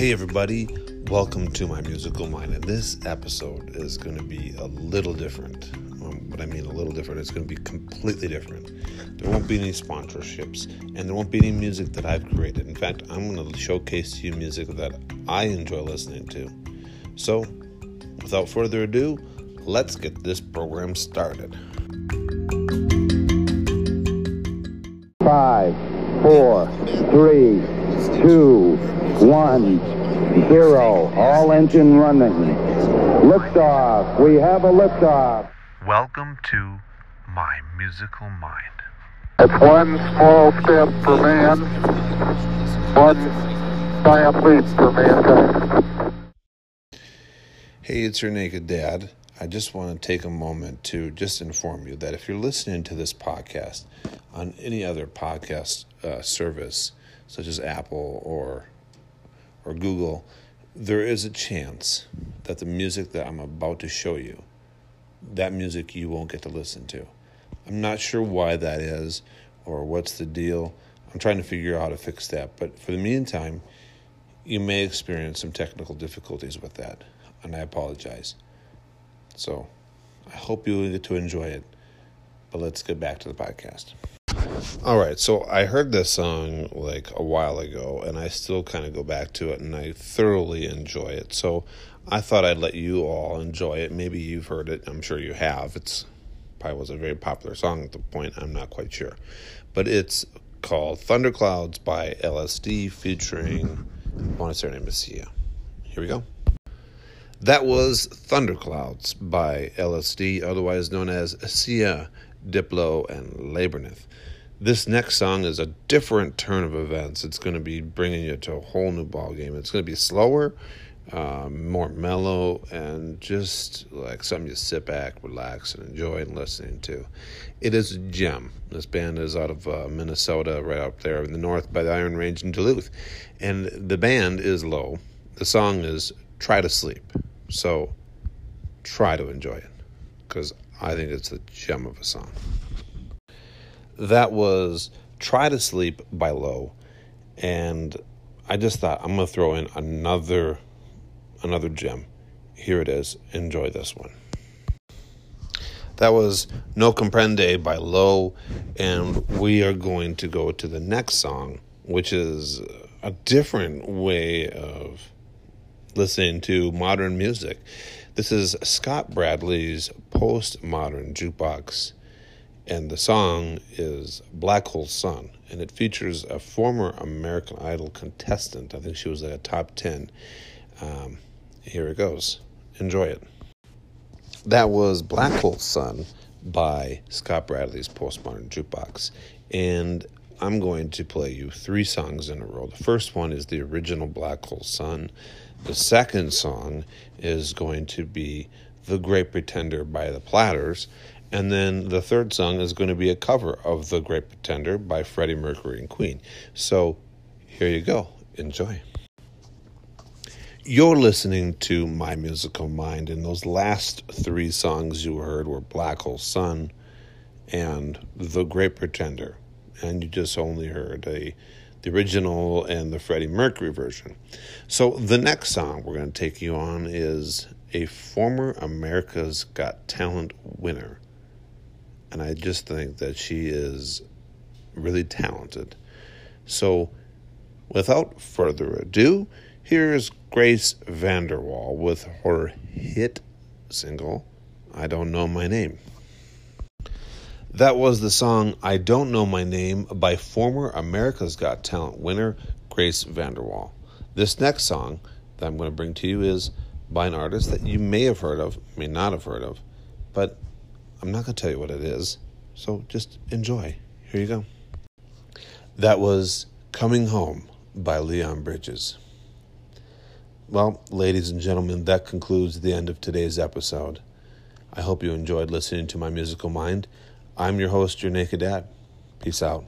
Hey, everybody, welcome to my musical mind. And this episode is going to be a little different. Um, what I mean, a little different, it's going to be completely different. There won't be any sponsorships, and there won't be any music that I've created. In fact, I'm going to showcase to you music that I enjoy listening to. So, without further ado, let's get this program started. Five, four, three, two, one, zero. All engine running. Liftoff. We have a liftoff. Welcome to my musical mind. It's one small step for man, one giant leap for mankind. Hey, it's your naked dad. I just want to take a moment to just inform you that if you're listening to this podcast on any other podcast uh, service, such as Apple or or Google, there is a chance that the music that I'm about to show you, that music you won't get to listen to. I'm not sure why that is or what's the deal. I'm trying to figure out how to fix that. But for the meantime, you may experience some technical difficulties with that, and I apologize. So I hope you get to enjoy it. But let's get back to the podcast. All right, so I heard this song like a while ago, and I still kind of go back to it, and I thoroughly enjoy it. So I thought I'd let you all enjoy it. Maybe you've heard it. I'm sure you have. It's probably was a very popular song at the point. I'm not quite sure, but it's called "Thunderclouds" by LSD featuring Buonasera Messia. Here we go. That was Thunderclouds by LSD, otherwise known as Sia, Diplo, and Labrinth. This next song is a different turn of events. It's going to be bringing you to a whole new ball game. It's going to be slower, um, more mellow, and just like something you sit back, relax, and enjoy and listening to. It is a gem. This band is out of uh, Minnesota, right up there in the north by the Iron Range in Duluth, and the band is low. The song is "Try to Sleep." So try to enjoy it because I think it's a gem of a song. That was Try to Sleep by Low. And I just thought I'm going to throw in another another gem. Here it is. Enjoy this one. That was No Comprende by Low. And we are going to go to the next song, which is a different way of listening to modern music. This is Scott Bradlee's postmodern jukebox, and the song is Black Hole Sun, and it features a former American Idol contestant. I think she was at a top 10. Um, here it goes. Enjoy it. That was Black Hole Sun by Scott Bradlee's postmodern jukebox, and I'm going to play you three songs in a row. The first one is the original Black Hole Sun. The second song is going to be The Great Pretender by the Platters. And then the third song is going to be a cover of The Great Pretender by Freddie Mercury and Queen. So here you go. Enjoy. You're listening to My Musical Mind, and those last three songs you heard were Black Hole Sun and The Great Pretender. And you just only heard a the original and the Freddie Mercury version. So the next song we're going to take you on is a former America's Got Talent winner. And I just think that she is really talented. So without further ado, here's Grace VanderWaal with her hit single, I Don't Know My Name. That was the song I Don't Know My Name by former America's Got Talent winner Grace VanderWaal. This next song that I'm going to bring to you is by an artist that you may have heard of, may not have heard of, but I'm not going to tell you what it is. So just enjoy. Here you go. That was Coming Home by Leon Bridges. Well, ladies and gentlemen, that concludes the end of today's episode. I hope you enjoyed listening to my musical mind. I'm your host, your naked dad. Peace out.